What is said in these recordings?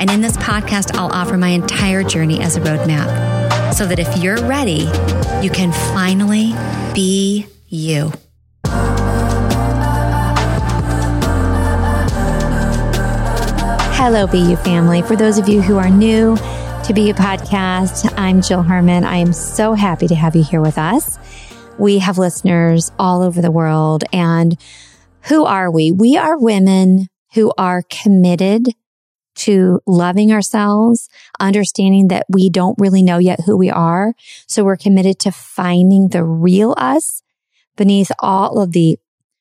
And in this podcast, I'll offer my entire journey as a roadmap so that if you're ready, you can finally be you. Hello, BU family. For those of you who are new to be BU Podcast, I'm Jill Herman. I am so happy to have you here with us. We have listeners all over the world. And who are we? We are women who are committed to loving ourselves, understanding that we don't really know yet who we are. So we're committed to finding the real us beneath all of the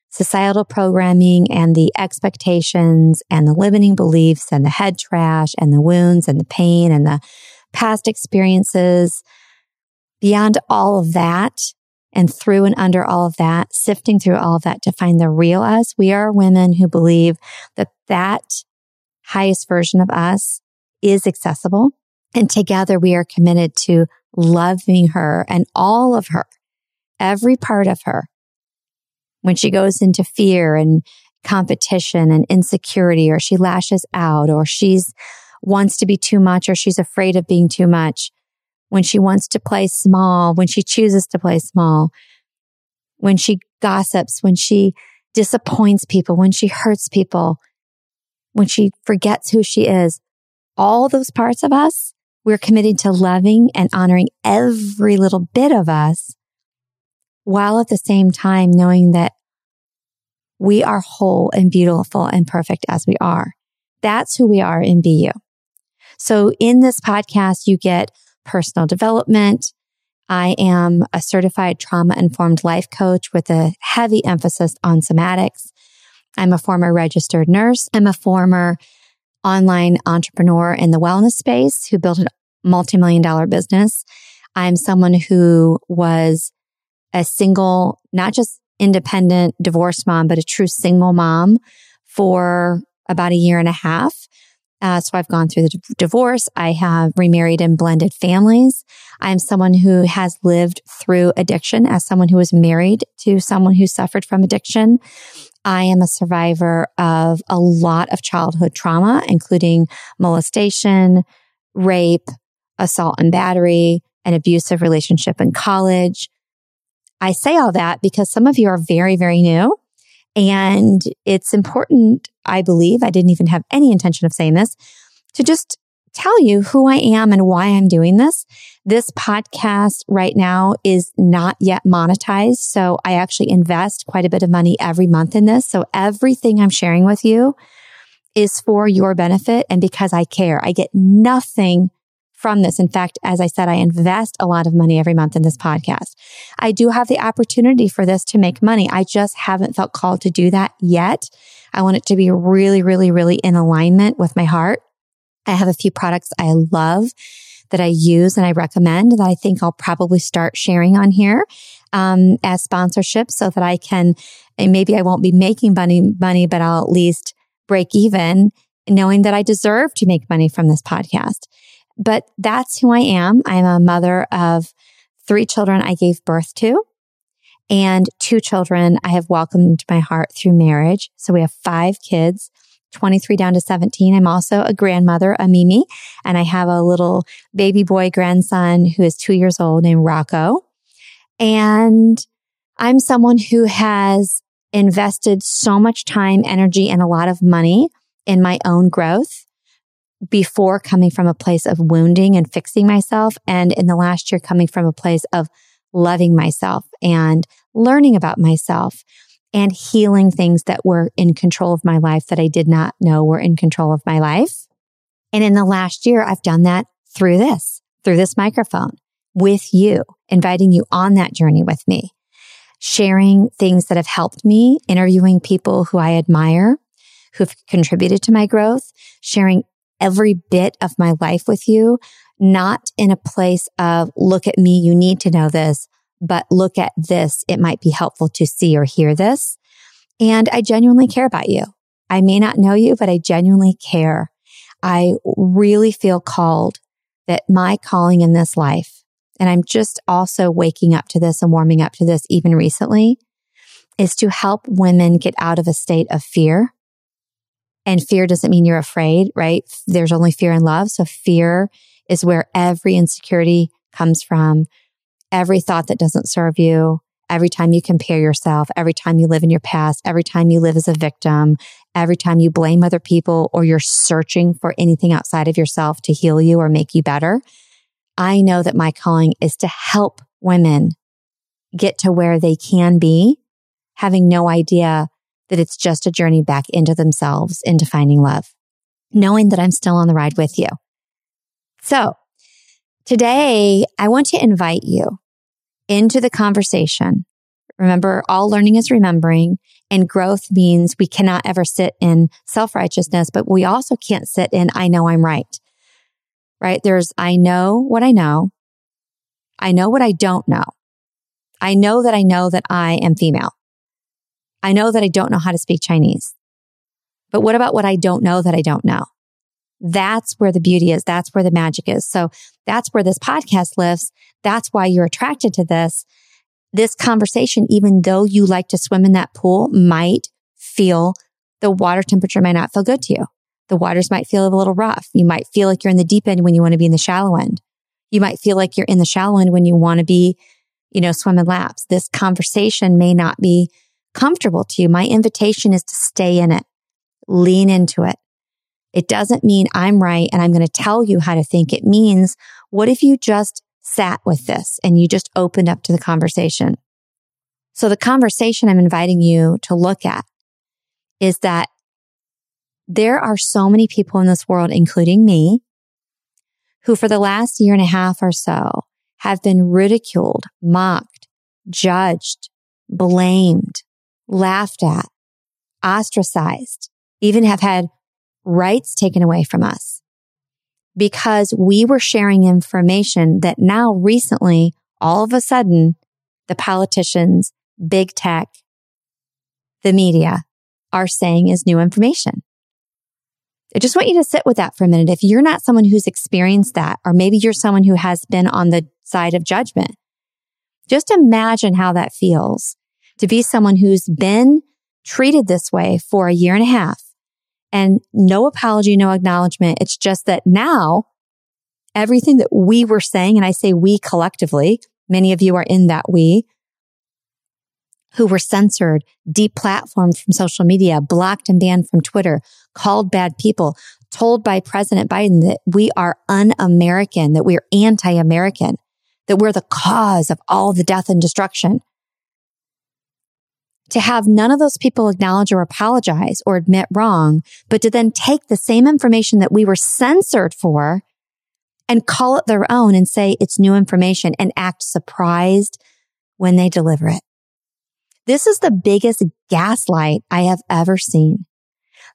societal programming and the expectations and the limiting beliefs and the head trash and the wounds and the pain and the past experiences. Beyond all of that and through and under all of that, sifting through all of that to find the real us, we are women who believe that that highest version of us is accessible. And together we are committed to loving her and all of her, every part of her when she goes into fear and competition and insecurity, or she lashes out, or she's wants to be too much, or she's afraid of being too much, when she wants to play small, when she chooses to play small, when she gossips, when she disappoints people, when she hurts people, when she forgets who she is, all those parts of us, we're committed to loving and honoring every little bit of us while at the same time knowing that we are whole and beautiful and perfect as we are. That's who we are in BU. So in this podcast, you get personal development. I am a certified trauma informed life coach with a heavy emphasis on somatics. I'm a former registered nurse. I'm a former online entrepreneur in the wellness space who built a multi-million dollar business. I'm someone who was a single, not just independent divorced mom, but a true single mom for about a year and a half. Uh, so I've gone through the d- divorce. I have remarried and blended families. I'm someone who has lived through addiction as someone who was married to someone who suffered from addiction. I am a survivor of a lot of childhood trauma, including molestation, rape, assault and battery, an abusive relationship in college. I say all that because some of you are very, very new and it's important. I believe I didn't even have any intention of saying this to just tell you who I am and why I'm doing this. This podcast right now is not yet monetized. So I actually invest quite a bit of money every month in this. So everything I'm sharing with you is for your benefit and because I care. I get nothing from this. In fact, as I said, I invest a lot of money every month in this podcast. I do have the opportunity for this to make money. I just haven't felt called to do that yet. I want it to be really, really, really in alignment with my heart. I have a few products I love that I use and I recommend that I think I'll probably start sharing on here um, as sponsorship so that I can, and maybe I won't be making money, money, but I'll at least break even knowing that I deserve to make money from this podcast. But that's who I am. I'm a mother of three children I gave birth to and two children I have welcomed into my heart through marriage. So we have five kids. 23 down to 17. I'm also a grandmother, a Mimi, and I have a little baby boy grandson who is two years old named Rocco. And I'm someone who has invested so much time, energy, and a lot of money in my own growth before coming from a place of wounding and fixing myself. And in the last year, coming from a place of loving myself and learning about myself and healing things that were in control of my life that I did not know were in control of my life. And in the last year, I've done that through this, through this microphone with you, inviting you on that journey with me, sharing things that have helped me, interviewing people who I admire, who've contributed to my growth, sharing every bit of my life with you, not in a place of look at me, you need to know this, but look at this. It might be helpful to see or hear this. And I genuinely care about you. I may not know you, but I genuinely care. I really feel called that my calling in this life, and I'm just also waking up to this and warming up to this even recently, is to help women get out of a state of fear and fear doesn't mean you're afraid, right? There's only fear and love. So fear is where every insecurity comes from. Every thought that doesn't serve you, every time you compare yourself, every time you live in your past, every time you live as a victim, every time you blame other people or you're searching for anything outside of yourself to heal you or make you better. I know that my calling is to help women get to where they can be, having no idea that it's just a journey back into themselves, into finding love, knowing that I'm still on the ride with you. So today I want to invite you into the conversation. Remember, all learning is remembering and growth means we cannot ever sit in self righteousness, but we also can't sit in, I know I'm right. Right? There's, I know what I know. I know what I don't know. I know that I know that I am female. I know that I don't know how to speak Chinese. But what about what I don't know that I don't know? That's where the beauty is. That's where the magic is. So that's where this podcast lives. That's why you're attracted to this. This conversation, even though you like to swim in that pool, might feel the water temperature might not feel good to you. The waters might feel a little rough. You might feel like you're in the deep end when you want to be in the shallow end. You might feel like you're in the shallow end when you want to be, you know, swimming laps. This conversation may not be comfortable to you, my invitation is to stay in it, lean into it. It doesn't mean I'm right and I'm going to tell you how to think. It means, what if you just sat with this and you just opened up to the conversation? So the conversation I'm inviting you to look at is that there are so many people in this world, including me, who for the last year and a half or so have been ridiculed, mocked, judged, blamed, laughed at, ostracized, even have had rights taken away from us because we were sharing information that now recently, all of a sudden, the politicians, big tech, the media are saying is new information. I just want you to sit with that for a minute. If you're not someone who's experienced that, or maybe you're someone who has been on the side of judgment, just imagine how that feels to be someone who's been treated this way for a year and a half and no apology, no acknowledgement. It's just that now everything that we were saying, and I say we collectively, many of you are in that we, who were censored, deplatformed from social media, blocked and banned from Twitter, called bad people, told by President Biden that we are un-American, that we're anti-American, that we're the cause of all the death and destruction to have none of those people acknowledge or apologize or admit wrong, but to then take the same information that we were censored for and call it their own and say it's new information and act surprised when they deliver it. This is the biggest gaslight I have ever seen.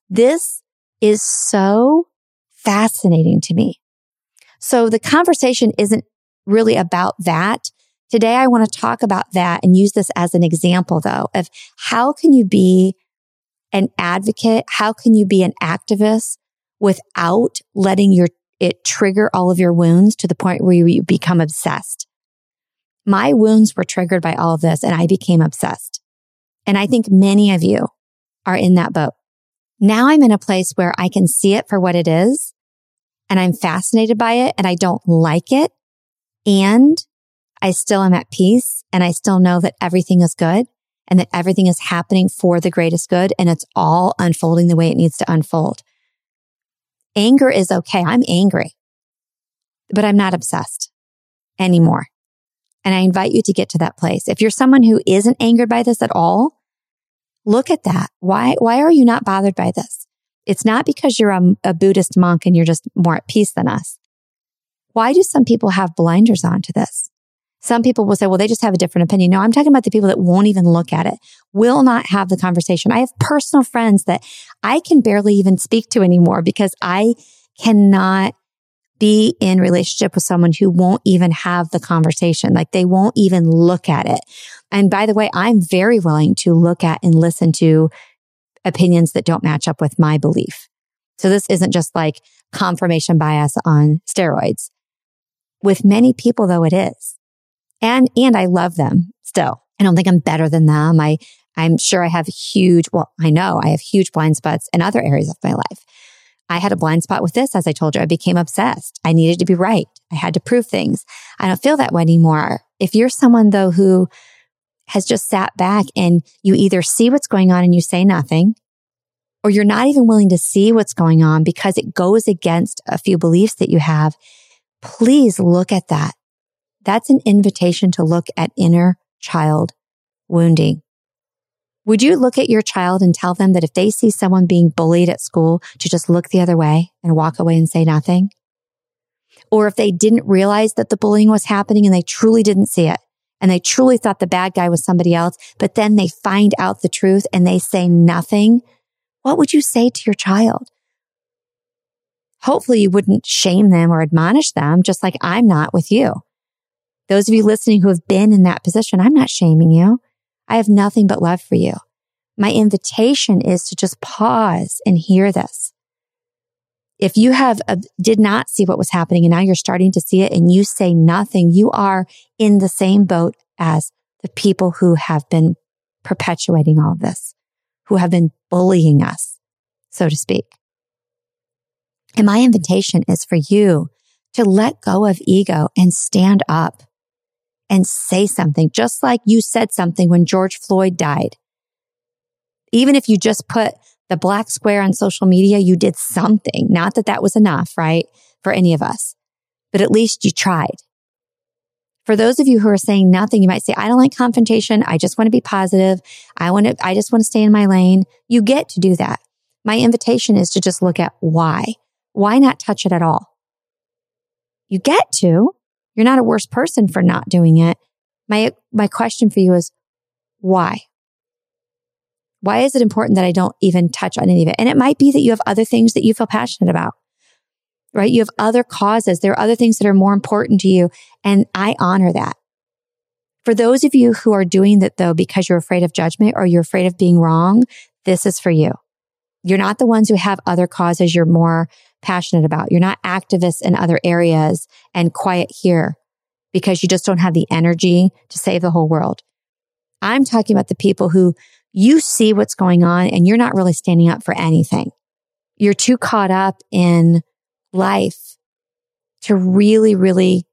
This is so fascinating to me. So the conversation isn't really about that. Today, I want to talk about that and use this as an example though of how can you be an advocate? How can you be an activist without letting your, it trigger all of your wounds to the point where you become obsessed? My wounds were triggered by all of this and I became obsessed. And I think many of you are in that boat. Now I'm in a place where I can see it for what it is and I'm fascinated by it and I don't like it. And I still am at peace and I still know that everything is good and that everything is happening for the greatest good and it's all unfolding the way it needs to unfold. Anger is okay. I'm angry, but I'm not obsessed anymore. And I invite you to get to that place. If you're someone who isn't angered by this at all, look at that. Why, why are you not bothered by this? It's not because you're a, a Buddhist monk and you're just more at peace than us. Why do some people have blinders on to this? Some people will say, well, they just have a different opinion. No, I'm talking about the people that won't even look at it, will not have the conversation. I have personal friends that I can barely even speak to anymore because I cannot be in relationship with someone who won't even have the conversation. Like they won't even look at it. And by the way, I'm very willing to look at and listen to opinions that don't match up with my belief. So this isn't just like confirmation bias on steroids. With many people, though, it is. And, and I love them still. I don't think I'm better than them. I, I'm sure I have huge, well, I know I have huge blind spots in other areas of my life. I had a blind spot with this. As I told you, I became obsessed. I needed to be right. I had to prove things. I don't feel that way anymore. If you're someone though who has just sat back and you either see what's going on and you say nothing, or you're not even willing to see what's going on because it goes against a few beliefs that you have, please look at that. That's an invitation to look at inner child wounding. Would you look at your child and tell them that if they see someone being bullied at school to just look the other way and walk away and say nothing? Or if they didn't realize that the bullying was happening and they truly didn't see it and they truly thought the bad guy was somebody else, but then they find out the truth and they say nothing, what would you say to your child? Hopefully you wouldn't shame them or admonish them, just like I'm not with you. Those of you listening who have been in that position, I'm not shaming you. I have nothing but love for you. My invitation is to just pause and hear this. If you have uh, did not see what was happening and now you're starting to see it and you say nothing, you are in the same boat as the people who have been perpetuating all of this, who have been bullying us, so to speak. And my invitation is for you to let go of ego and stand up and say something, just like you said something when George Floyd died. Even if you just put the black square on social media, you did something. Not that that was enough, right? For any of us, but at least you tried. For those of you who are saying nothing, you might say, I don't like confrontation. I just want to be positive. I want to, I just want to stay in my lane. You get to do that. My invitation is to just look at why. Why not touch it at all? You get to. You're not a worse person for not doing it. My, my question for you is why? Why is it important that I don't even touch on any of it? And it might be that you have other things that you feel passionate about, right? You have other causes. There are other things that are more important to you. And I honor that. For those of you who are doing that though, because you're afraid of judgment or you're afraid of being wrong, this is for you. You're not the ones who have other causes you're more passionate about. You're not activists in other areas and quiet here because you just don't have the energy to save the whole world. I'm talking about the people who you see what's going on and you're not really standing up for anything. You're too caught up in life to really, really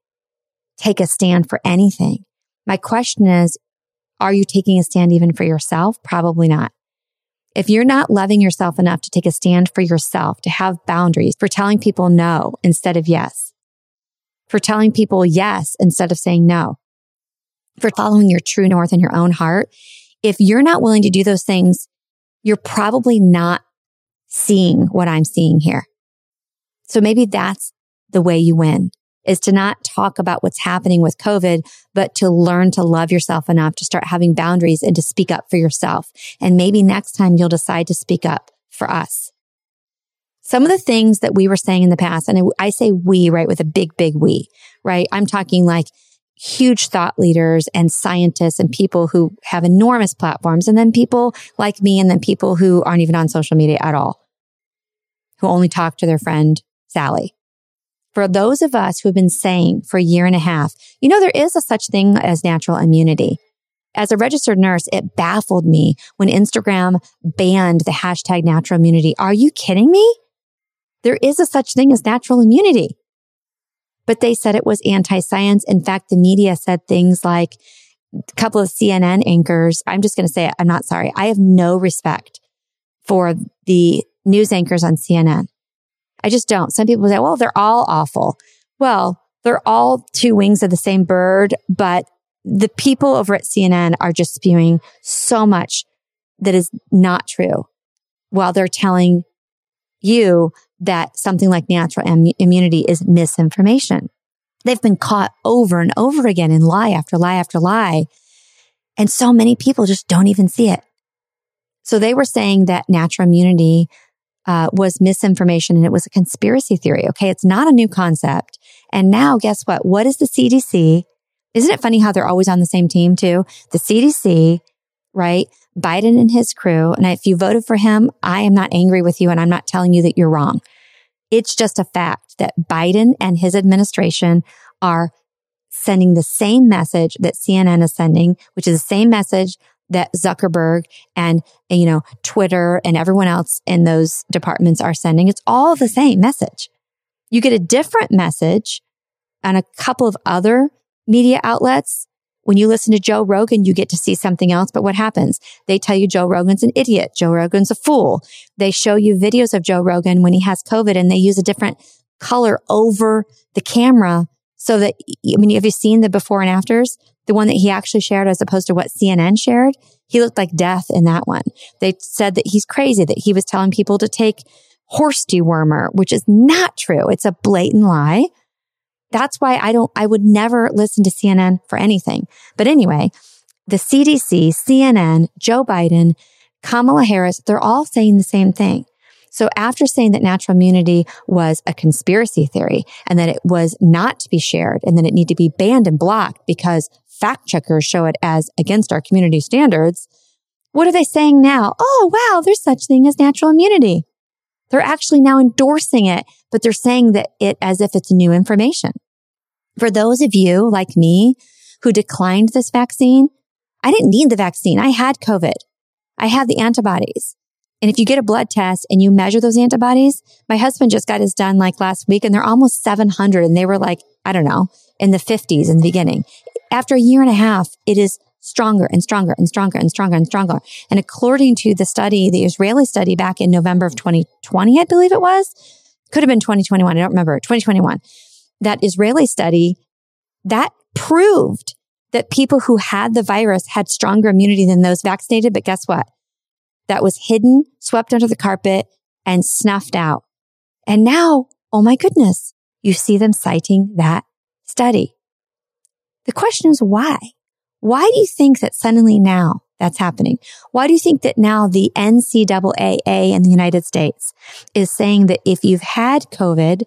take a stand for anything. My question is, are you taking a stand even for yourself? Probably not. If you're not loving yourself enough to take a stand for yourself, to have boundaries, for telling people no instead of yes, for telling people yes instead of saying no, for following your true north in your own heart, if you're not willing to do those things, you're probably not seeing what I'm seeing here. So maybe that's the way you win is to not talk about what's happening with COVID, but to learn to love yourself enough to start having boundaries and to speak up for yourself. And maybe next time you'll decide to speak up for us. Some of the things that we were saying in the past, and I say we, right, with a big, big we, right? I'm talking like huge thought leaders and scientists and people who have enormous platforms. And then people like me and then people who aren't even on social media at all, who only talk to their friend Sally for those of us who have been saying for a year and a half, you know, there is a such thing as natural immunity. As a registered nurse, it baffled me when Instagram banned the hashtag natural immunity. Are you kidding me? There is a such thing as natural immunity. But they said it was anti-science. In fact, the media said things like a couple of CNN anchors. I'm just going to say it. I'm not sorry. I have no respect for the news anchors on CNN. I just don't. Some people say, well, they're all awful. Well, they're all two wings of the same bird, but the people over at CNN are just spewing so much that is not true while they're telling you that something like natural Im- immunity is misinformation. They've been caught over and over again in lie after lie after lie. And so many people just don't even see it. So they were saying that natural immunity uh, was misinformation and it was a conspiracy theory. Okay. It's not a new concept. And now guess what? What is the CDC? Isn't it funny how they're always on the same team too? The CDC, right? Biden and his crew. And if you voted for him, I am not angry with you and I'm not telling you that you're wrong. It's just a fact that Biden and his administration are sending the same message that CNN is sending, which is the same message that Zuckerberg and, you know, Twitter and everyone else in those departments are sending. It's all the same message. You get a different message on a couple of other media outlets. When you listen to Joe Rogan, you get to see something else. But what happens? They tell you Joe Rogan's an idiot. Joe Rogan's a fool. They show you videos of Joe Rogan when he has COVID and they use a different color over the camera so that, I mean, have you seen the before and afters? The one that he actually shared as opposed to what CNN shared? He looked like death in that one. They said that he's crazy, that he was telling people to take horse dewormer, which is not true. It's a blatant lie. That's why I don't, I would never listen to CNN for anything. But anyway, the CDC, CNN, Joe Biden, Kamala Harris, they're all saying the same thing. So after saying that natural immunity was a conspiracy theory and that it was not to be shared and that it needed to be banned and blocked because fact checkers show it as against our community standards, what are they saying now? Oh, wow, there's such thing as natural immunity. They're actually now endorsing it, but they're saying that it as if it's new information. For those of you like me who declined this vaccine, I didn't need the vaccine. I had COVID. I had the antibodies. And if you get a blood test and you measure those antibodies, my husband just got his done like last week and they're almost 700 and they were like, I don't know, in the 50s in the beginning. After a year and a half, it is stronger and stronger and stronger and stronger and stronger. And according to the study, the Israeli study back in November of 2020, I believe it was, could have been 2021. I don't remember, 2021. That Israeli study that proved that people who had the virus had stronger immunity than those vaccinated. But guess what? that was hidden, swept under the carpet and snuffed out. And now, oh my goodness, you see them citing that study. The question is why? Why do you think that suddenly now that's happening? Why do you think that now the NCAA in the United States is saying that if you've had COVID,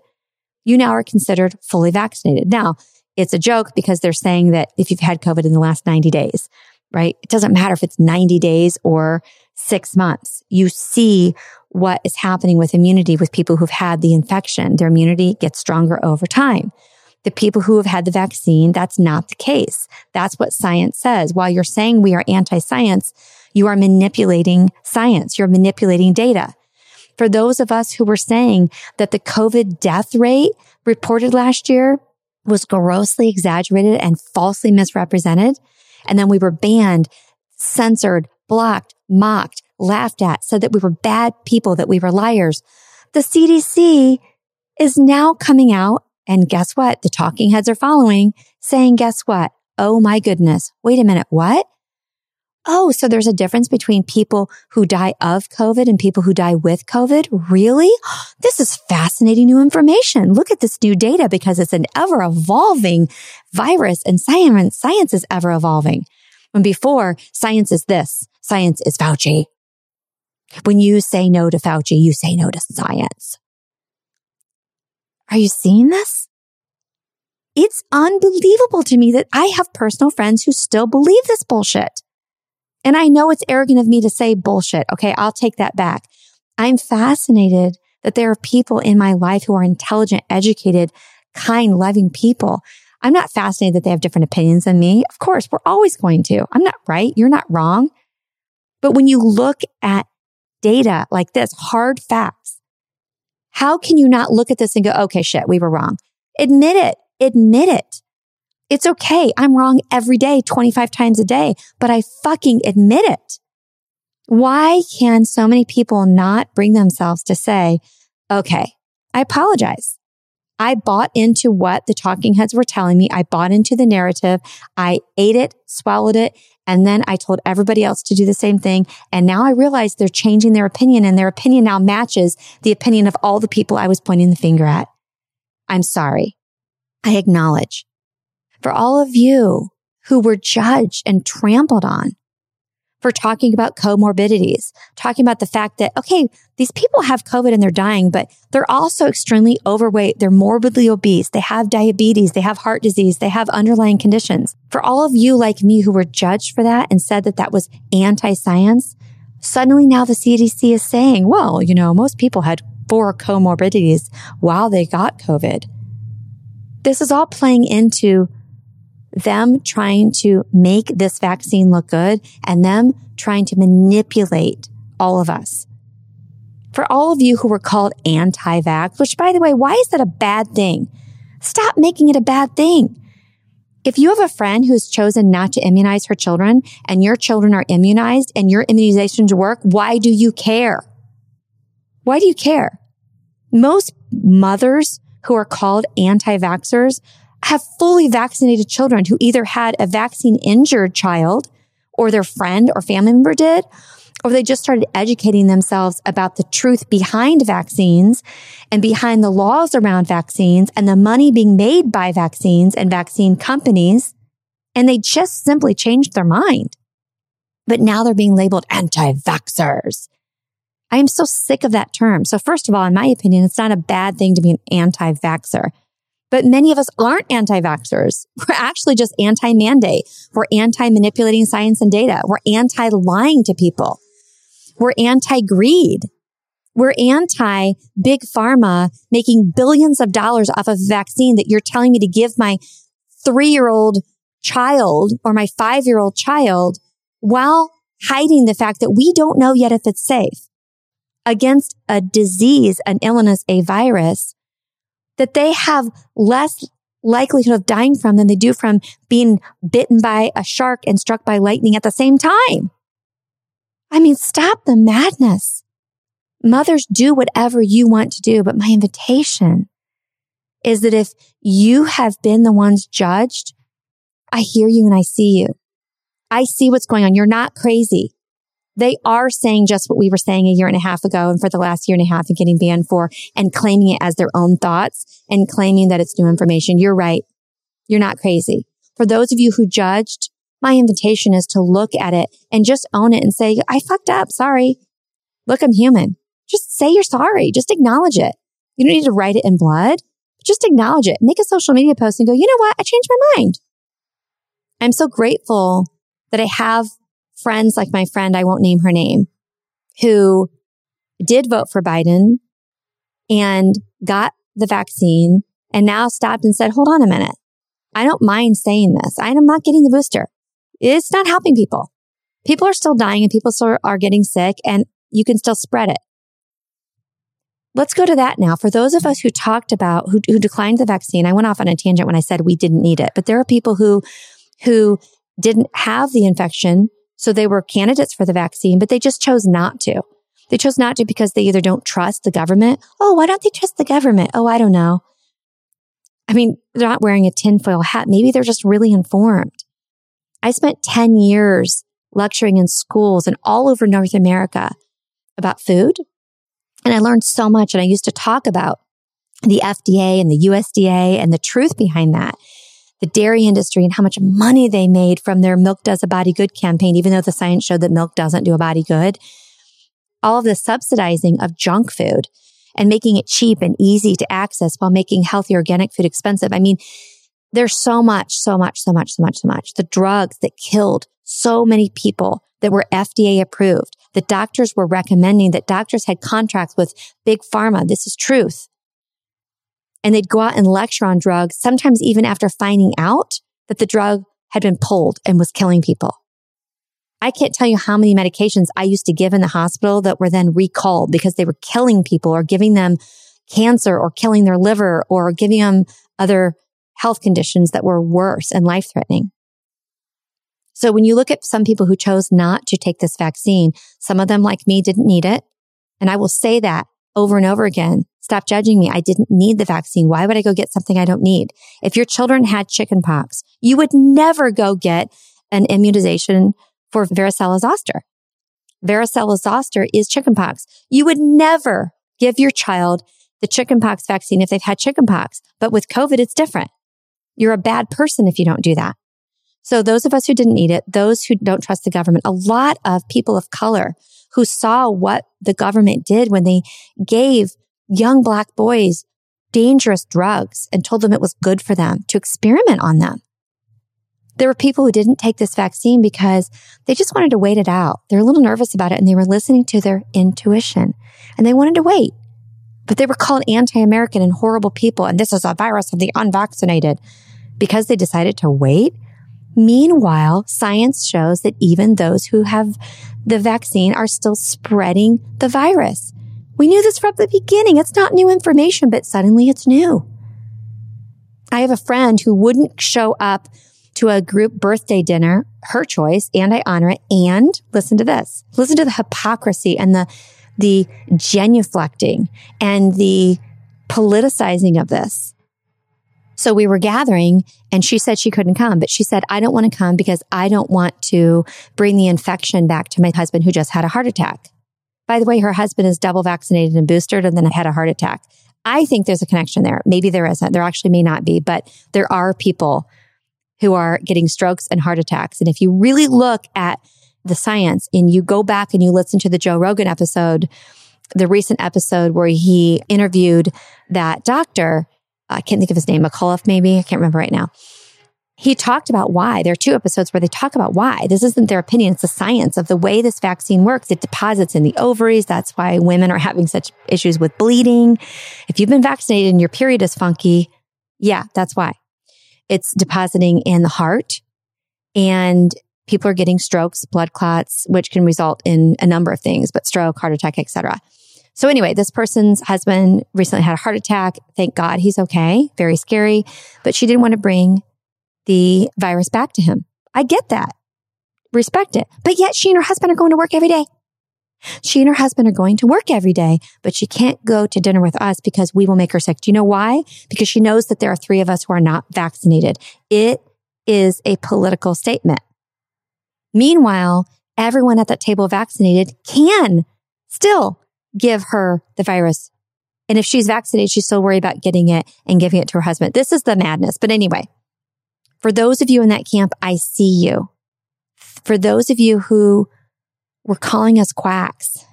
you now are considered fully vaccinated? Now, it's a joke because they're saying that if you've had COVID in the last 90 days, right? It doesn't matter if it's 90 days or six months. You see what is happening with immunity with people who've had the infection. Their immunity gets stronger over time. The people who have had the vaccine, that's not the case. That's what science says. While you're saying we are anti-science, you are manipulating science. You're manipulating data. For those of us who were saying that the COVID death rate reported last year was grossly exaggerated and falsely misrepresented, and then we were banned, censored, blocked, mocked, laughed at, said that we were bad people, that we were liars. The CDC is now coming out and guess what? The talking heads are following saying, guess what? Oh my goodness. Wait a minute. What? Oh, so there's a difference between people who die of COVID and people who die with COVID? Really? This is fascinating new information. Look at this new data because it's an ever evolving virus and science, science is ever evolving. When before science is this, science is Fauci. When you say no to Fauci, you say no to science. Are you seeing this? It's unbelievable to me that I have personal friends who still believe this bullshit. And I know it's arrogant of me to say bullshit. Okay. I'll take that back. I'm fascinated that there are people in my life who are intelligent, educated, kind, loving people. I'm not fascinated that they have different opinions than me. Of course, we're always going to. I'm not right. You're not wrong. But when you look at data like this, hard facts, how can you not look at this and go, okay, shit, we were wrong? Admit it. Admit it. It's okay. I'm wrong every day, 25 times a day, but I fucking admit it. Why can so many people not bring themselves to say, okay, I apologize. I bought into what the talking heads were telling me. I bought into the narrative. I ate it, swallowed it, and then I told everybody else to do the same thing. And now I realize they're changing their opinion and their opinion now matches the opinion of all the people I was pointing the finger at. I'm sorry. I acknowledge for all of you who were judged and trampled on for talking about comorbidities, talking about the fact that, okay, these people have COVID and they're dying, but they're also extremely overweight. They're morbidly obese. They have diabetes. They have heart disease. They have underlying conditions. For all of you like me who were judged for that and said that that was anti-science, suddenly now the CDC is saying, well, you know, most people had four comorbidities while they got COVID. This is all playing into them trying to make this vaccine look good and them trying to manipulate all of us. For all of you who were called anti-vax, which by the way, why is that a bad thing? Stop making it a bad thing. If you have a friend who's chosen not to immunize her children and your children are immunized and your immunizations work, why do you care? Why do you care? Most mothers who are called anti-vaxxers have fully vaccinated children who either had a vaccine injured child or their friend or family member did, or they just started educating themselves about the truth behind vaccines and behind the laws around vaccines and the money being made by vaccines and vaccine companies. And they just simply changed their mind. But now they're being labeled anti-vaxxers. I am so sick of that term. So first of all, in my opinion, it's not a bad thing to be an anti-vaxxer. But many of us aren't anti-vaxxers. We're actually just anti-mandate. We're anti-manipulating science and data. We're anti-lying to people. We're anti-greed. We're anti big pharma making billions of dollars off of a vaccine that you're telling me to give my three year old child or my five year old child while hiding the fact that we don't know yet if it's safe against a disease, an illness, a virus that they have less likelihood of dying from than they do from being bitten by a shark and struck by lightning at the same time. I mean, stop the madness. Mothers do whatever you want to do, but my invitation is that if you have been the ones judged, I hear you and I see you. I see what's going on. You're not crazy they are saying just what we were saying a year and a half ago and for the last year and a half and getting banned for and claiming it as their own thoughts and claiming that it's new information. You're right. You're not crazy. For those of you who judged, my invitation is to look at it and just own it and say, I fucked up. Sorry. Look, I'm human. Just say you're sorry. Just acknowledge it. You don't need to write it in blood. Just acknowledge it. Make a social media post and go, you know what? I changed my mind. I'm so grateful that I have friends like my friend, I won't name her name, who did vote for Biden and got the vaccine and now stopped and said, hold on a minute. I don't mind saying this. I am not getting the booster. It's not helping people. People are still dying and people still are getting sick and you can still spread it. Let's go to that now. For those of us who talked about, who, who declined the vaccine, I went off on a tangent when I said we didn't need it, but there are people who, who didn't have the infection so they were candidates for the vaccine, but they just chose not to. They chose not to because they either don't trust the government. Oh, why don't they trust the government? Oh, I don't know. I mean, they're not wearing a tinfoil hat. Maybe they're just really informed. I spent 10 years lecturing in schools and all over North America about food. And I learned so much. And I used to talk about the FDA and the USDA and the truth behind that the dairy industry and how much money they made from their milk does a body good campaign, even though the science showed that milk doesn't do a body good. All of the subsidizing of junk food and making it cheap and easy to access while making healthy organic food expensive. I mean, there's so much, so much, so much, so much, so much. The drugs that killed so many people that were FDA approved, that doctors were recommending, that doctors had contracts with big pharma. This is truth and they'd go out and lecture on drugs, sometimes even after finding out that the drug had been pulled and was killing people. I can't tell you how many medications I used to give in the hospital that were then recalled because they were killing people or giving them cancer or killing their liver or giving them other health conditions that were worse and life threatening. So when you look at some people who chose not to take this vaccine, some of them like me didn't need it. And I will say that over and over again Stop judging me. I didn't need the vaccine. Why would I go get something I don't need? If your children had chickenpox, you would never go get an immunization for varicella zoster. Varicella zoster is chickenpox. You would never give your child the chickenpox vaccine if they've had chickenpox. But with COVID, it's different. You're a bad person if you don't do that. So those of us who didn't need it, those who don't trust the government, a lot of people of color who saw what the government did when they gave young black boys dangerous drugs and told them it was good for them to experiment on them. There were people who didn't take this vaccine because they just wanted to wait it out. They're a little nervous about it and they were listening to their intuition and they wanted to wait. But they were called anti-American and horrible people. And this is a virus of the unvaccinated because they decided to wait. Meanwhile, science shows that even those who have the vaccine are still spreading the virus. We knew this from the beginning. It's not new information, but suddenly it's new. I have a friend who wouldn't show up to a group birthday dinner, her choice, and I honor it. And listen to this. Listen to the hypocrisy and the, the genuflecting and the politicizing of this. So we were gathering and she said she couldn't come, but she said, I don't want to come because I don't want to bring the infection back to my husband who just had a heart attack. By the way, her husband is double vaccinated and boosted and then had a heart attack. I think there's a connection there. Maybe there isn't. There actually may not be, but there are people who are getting strokes and heart attacks. And if you really look at the science and you go back and you listen to the Joe Rogan episode, the recent episode where he interviewed that doctor, I can't think of his name, McCullough maybe, I can't remember right now he talked about why. There are two episodes where they talk about why. This isn't their opinion. It's the science of the way this vaccine works. It deposits in the ovaries. That's why women are having such issues with bleeding. If you've been vaccinated and your period is funky, yeah, that's why. It's depositing in the heart and people are getting strokes, blood clots, which can result in a number of things, but stroke, heart attack, etc. So anyway, this person's husband recently had a heart attack. Thank God he's okay. Very scary, but she didn't want to bring the virus back to him. I get that. Respect it. But yet she and her husband are going to work every day. She and her husband are going to work every day, but she can't go to dinner with us because we will make her sick. Do you know why? Because she knows that there are three of us who are not vaccinated. It is a political statement. Meanwhile, everyone at that table vaccinated can still give her the virus. And if she's vaccinated, she's still worried about getting it and giving it to her husband. This is the madness. But anyway, for those of you in that camp, I see you. For those of you who were calling us quacks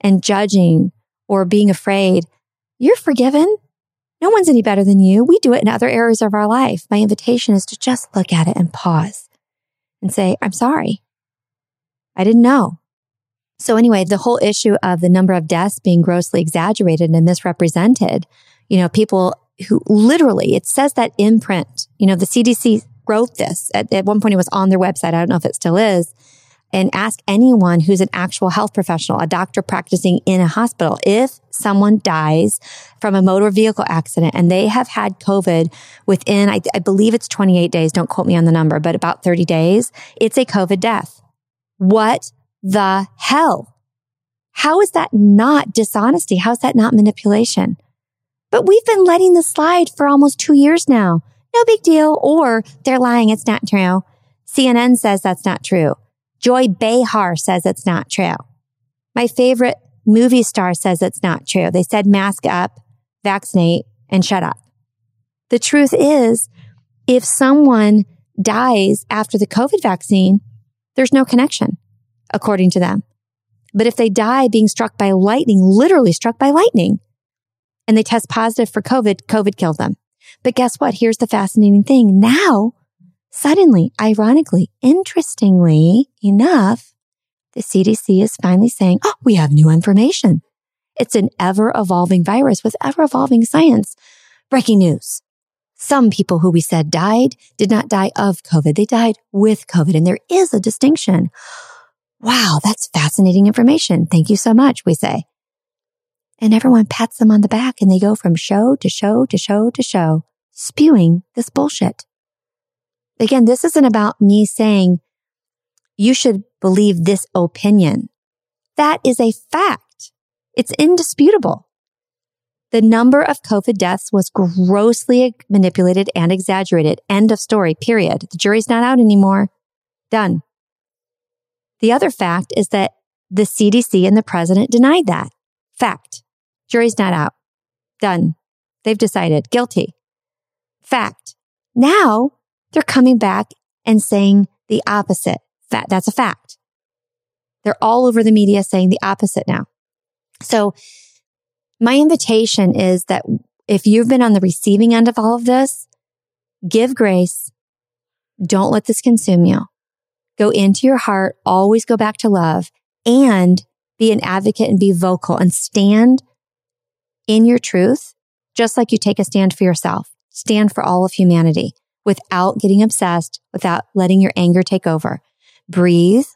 and judging or being afraid, you're forgiven. No one's any better than you. We do it in other areas of our life. My invitation is to just look at it and pause and say, I'm sorry. I didn't know. So anyway, the whole issue of the number of deaths being grossly exaggerated and misrepresented, you know, people who literally, it says that in print, you know, the CDC wrote this at, at one point it was on their website. I don't know if it still is and ask anyone who's an actual health professional, a doctor practicing in a hospital, if someone dies from a motor vehicle accident and they have had COVID within, I, I, believe it's 28 days. Don't quote me on the number, but about 30 days, it's a COVID death. What the hell? How is that not dishonesty? How is that not manipulation? But we've been letting this slide for almost two years now. No big deal. Or they're lying. It's not true. CNN says that's not true. Joy Behar says it's not true. My favorite movie star says it's not true. They said mask up, vaccinate, and shut up. The truth is, if someone dies after the COVID vaccine, there's no connection, according to them. But if they die being struck by lightning, literally struck by lightning, and they test positive for COVID, COVID killed them. But guess what? Here's the fascinating thing. Now, suddenly, ironically, interestingly enough, the CDC is finally saying, oh, we have new information. It's an ever evolving virus with ever evolving science. Breaking news. Some people who we said died did not die of COVID. They died with COVID. And there is a distinction. Wow, that's fascinating information. Thank you so much, we say and everyone pats them on the back and they go from show to show to show to show, spewing this bullshit. Again, this isn't about me saying you should believe this opinion. That is a fact. It's indisputable. The number of COVID deaths was grossly manipulated and exaggerated. End of story, period. The jury's not out anymore. Done. The other fact is that the CDC and the president denied that. Fact. Jury's not out. Done. They've decided guilty. Fact. Now they're coming back and saying the opposite. That, that's a fact. They're all over the media saying the opposite now. So my invitation is that if you've been on the receiving end of all of this, give grace. Don't let this consume you. Go into your heart. Always go back to love and be an advocate and be vocal and stand in your truth, just like you take a stand for yourself. Stand for all of humanity without getting obsessed, without letting your anger take over. Breathe,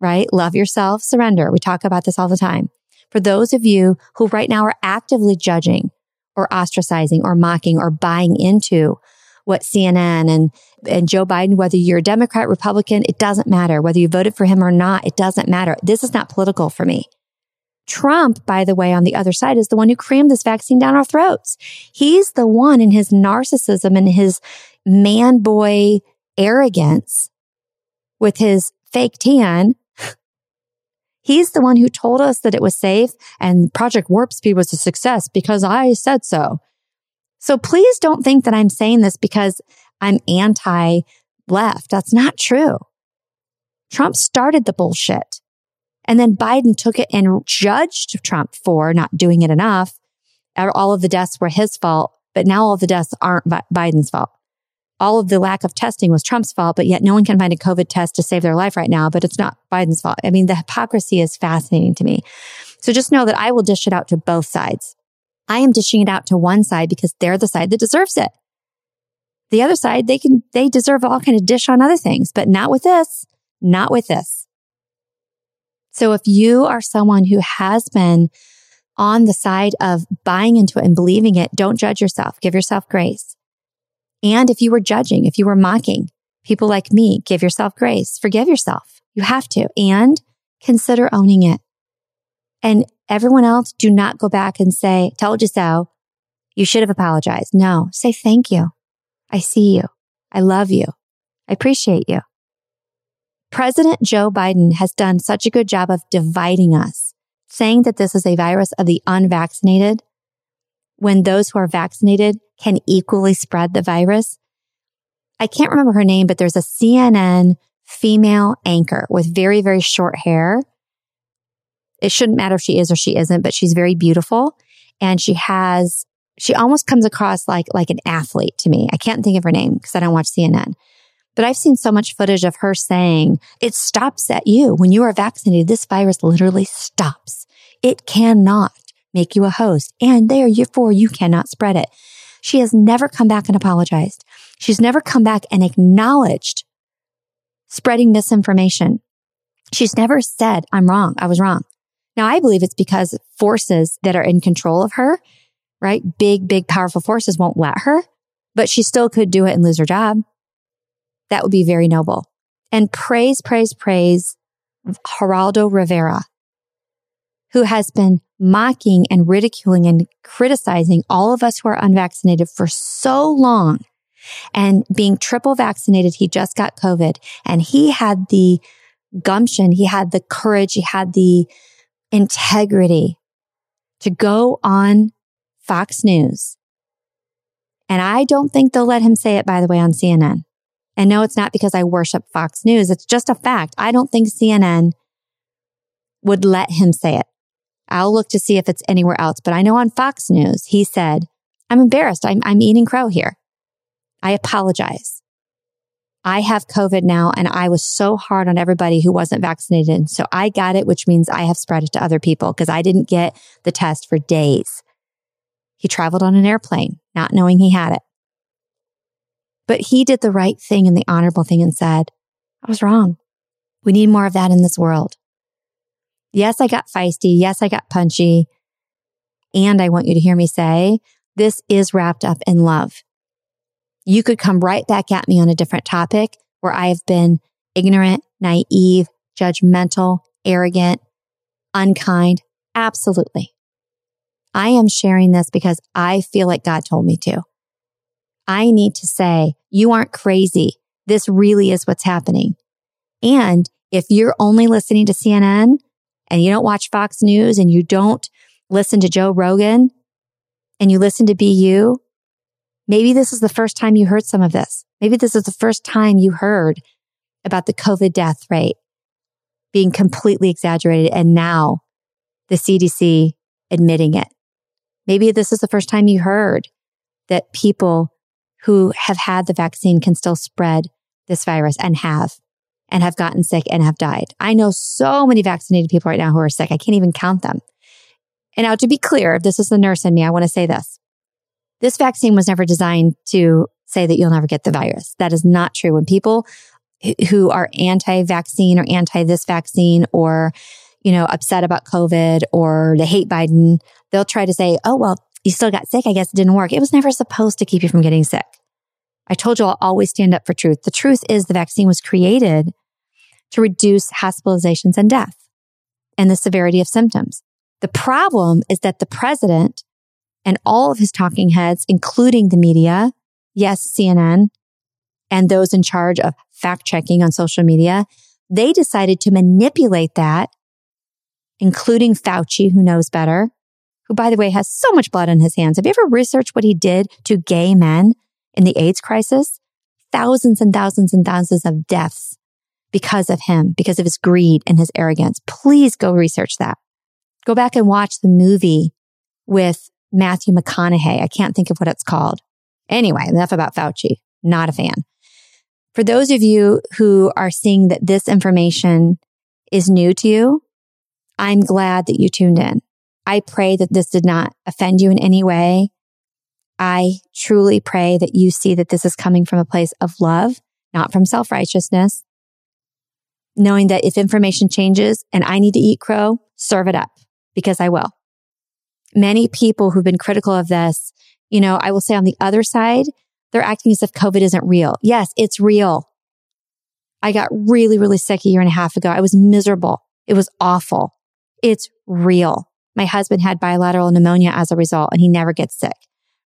right? Love yourself, surrender. We talk about this all the time. For those of you who right now are actively judging or ostracizing or mocking or buying into what CNN and, and Joe Biden, whether you're a Democrat, Republican, it doesn't matter. Whether you voted for him or not, it doesn't matter. This is not political for me. Trump, by the way, on the other side is the one who crammed this vaccine down our throats. He's the one in his narcissism and his man boy arrogance with his fake tan He's the one who told us that it was safe and Project Warp Speed was a success because I said so. So please don't think that I'm saying this because I'm anti left. That's not true. Trump started the bullshit. And then Biden took it and judged Trump for not doing it enough. All of the deaths were his fault, but now all of the deaths aren't Biden's fault all of the lack of testing was Trump's fault, but yet no one can find a COVID test to save their life right now, but it's not Biden's fault. I mean, the hypocrisy is fascinating to me. So just know that I will dish it out to both sides. I am dishing it out to one side because they're the side that deserves it. The other side, they can, they deserve all kind of dish on other things, but not with this, not with this. So if you are someone who has been on the side of buying into it and believing it, don't judge yourself. Give yourself grace. And if you were judging, if you were mocking people like me, give yourself grace, forgive yourself. You have to and consider owning it. And everyone else, do not go back and say, told you so. You should have apologized. No, say thank you. I see you. I love you. I appreciate you. President Joe Biden has done such a good job of dividing us, saying that this is a virus of the unvaccinated when those who are vaccinated can equally spread the virus. I can't remember her name, but there's a CNN female anchor with very, very short hair. It shouldn't matter if she is or she isn't, but she's very beautiful. And she has, she almost comes across like, like an athlete to me. I can't think of her name because I don't watch CNN. But I've seen so much footage of her saying it stops at you. When you are vaccinated, this virus literally stops. It cannot make you a host and therefore you cannot spread it. She has never come back and apologized. She's never come back and acknowledged spreading misinformation. She's never said, I'm wrong. I was wrong. Now I believe it's because forces that are in control of her, right? Big, big, powerful forces won't let her, but she still could do it and lose her job. That would be very noble. And praise, praise, praise Geraldo Rivera, who has been mocking and ridiculing and criticizing all of us who are unvaccinated for so long and being triple vaccinated. He just got COVID and he had the gumption. He had the courage. He had the integrity to go on Fox News. And I don't think they'll let him say it, by the way, on CNN. And no, it's not because I worship Fox News. It's just a fact. I don't think CNN would let him say it. I'll look to see if it's anywhere else. But I know on Fox News, he said, I'm embarrassed. I'm, I'm eating crow here. I apologize. I have COVID now and I was so hard on everybody who wasn't vaccinated. And so I got it, which means I have spread it to other people because I didn't get the test for days. He traveled on an airplane, not knowing he had it. But he did the right thing and the honorable thing and said, I was wrong. We need more of that in this world. Yes, I got feisty. Yes, I got punchy. And I want you to hear me say, this is wrapped up in love. You could come right back at me on a different topic where I have been ignorant, naive, judgmental, arrogant, unkind. Absolutely. I am sharing this because I feel like God told me to. I need to say, you aren't crazy. This really is what's happening. And if you're only listening to CNN and you don't watch Fox News and you don't listen to Joe Rogan and you listen to BU, maybe this is the first time you heard some of this. Maybe this is the first time you heard about the COVID death rate being completely exaggerated. And now the CDC admitting it. Maybe this is the first time you heard that people who have had the vaccine can still spread this virus and have and have gotten sick and have died. I know so many vaccinated people right now who are sick. I can't even count them. And now to be clear, if this is the nurse in me, I want to say this. This vaccine was never designed to say that you'll never get the virus. That is not true. When people who are anti-vaccine or anti this vaccine or, you know, upset about COVID or they hate Biden, they'll try to say, oh, well, you still got sick. I guess it didn't work. It was never supposed to keep you from getting sick. I told you I'll always stand up for truth. The truth is the vaccine was created to reduce hospitalizations and death and the severity of symptoms. The problem is that the president and all of his talking heads, including the media, yes, CNN, and those in charge of fact checking on social media, they decided to manipulate that, including Fauci, who knows better, who, by the way, has so much blood on his hands. Have you ever researched what he did to gay men in the AIDS crisis? Thousands and thousands and thousands of deaths because of him, because of his greed and his arrogance. Please go research that. Go back and watch the movie with Matthew McConaughey. I can't think of what it's called. Anyway, enough about Fauci. Not a fan. For those of you who are seeing that this information is new to you, I'm glad that you tuned in. I pray that this did not offend you in any way. I truly pray that you see that this is coming from a place of love, not from self righteousness. Knowing that if information changes and I need to eat crow, serve it up because I will. Many people who've been critical of this, you know, I will say on the other side, they're acting as if COVID isn't real. Yes, it's real. I got really, really sick a year and a half ago. I was miserable. It was awful. It's real. My husband had bilateral pneumonia as a result and he never gets sick.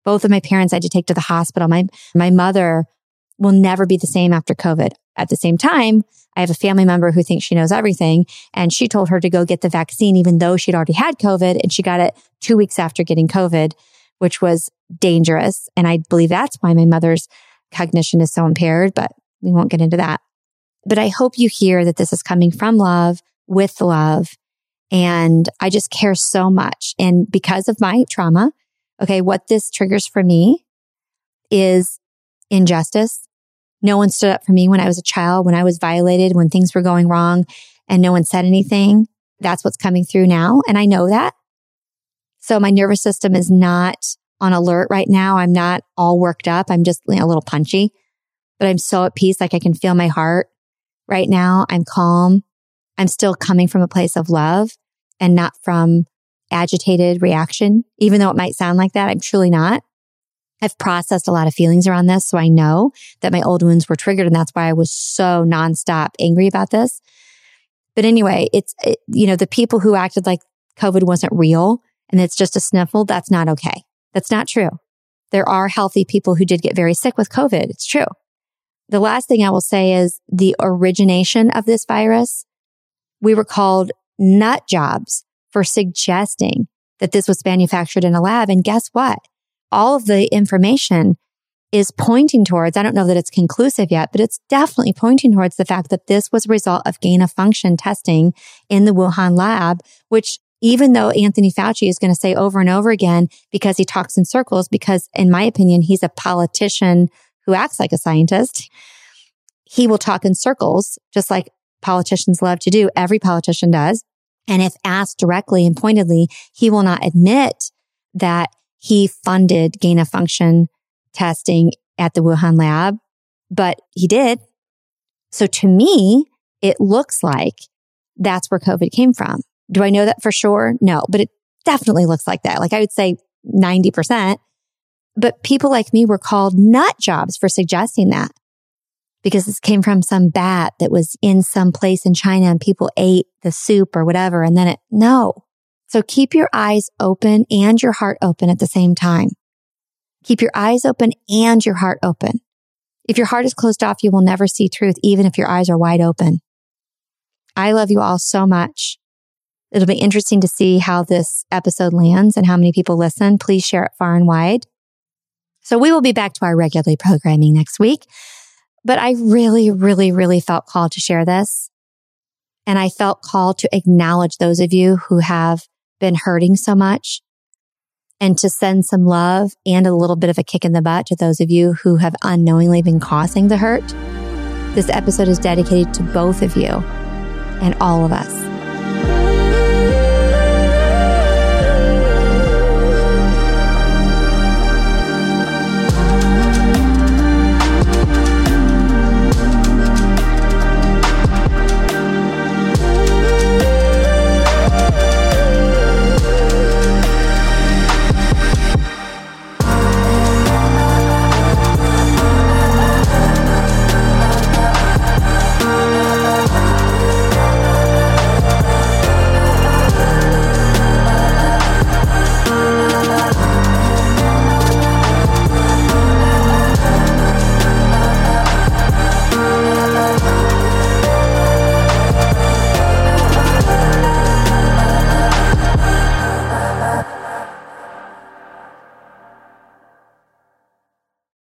Both of my parents I had to take to the hospital. My, my mother will never be the same after COVID. At the same time, I have a family member who thinks she knows everything and she told her to go get the vaccine, even though she'd already had COVID and she got it two weeks after getting COVID, which was dangerous. And I believe that's why my mother's cognition is so impaired, but we won't get into that. But I hope you hear that this is coming from love with love and I just care so much. And because of my trauma, okay, what this triggers for me is injustice. No one stood up for me when I was a child, when I was violated, when things were going wrong and no one said anything. That's what's coming through now. And I know that. So my nervous system is not on alert right now. I'm not all worked up. I'm just a little punchy, but I'm so at peace. Like I can feel my heart right now. I'm calm. I'm still coming from a place of love and not from agitated reaction. Even though it might sound like that, I'm truly not. I've processed a lot of feelings around this. So I know that my old wounds were triggered. And that's why I was so nonstop angry about this. But anyway, it's, it, you know, the people who acted like COVID wasn't real and it's just a sniffle. That's not okay. That's not true. There are healthy people who did get very sick with COVID. It's true. The last thing I will say is the origination of this virus we were called nut jobs for suggesting that this was manufactured in a lab. And guess what? All of the information is pointing towards, I don't know that it's conclusive yet, but it's definitely pointing towards the fact that this was a result of gain of function testing in the Wuhan lab, which even though Anthony Fauci is going to say over and over again, because he talks in circles, because in my opinion, he's a politician who acts like a scientist, he will talk in circles, just like politicians love to do. Every politician does. And if asked directly and pointedly, he will not admit that he funded gain of function testing at the Wuhan lab, but he did. So to me, it looks like that's where COVID came from. Do I know that for sure? No, but it definitely looks like that. Like I would say 90%. But people like me were called nut jobs for suggesting that because this came from some bat that was in some place in China and people ate the soup or whatever. And then it, no, So keep your eyes open and your heart open at the same time. Keep your eyes open and your heart open. If your heart is closed off, you will never see truth, even if your eyes are wide open. I love you all so much. It'll be interesting to see how this episode lands and how many people listen. Please share it far and wide. So we will be back to our regularly programming next week. But I really, really, really felt called to share this. And I felt called to acknowledge those of you who have been hurting so much and to send some love and a little bit of a kick in the butt to those of you who have unknowingly been causing the hurt. This episode is dedicated to both of you and all of us.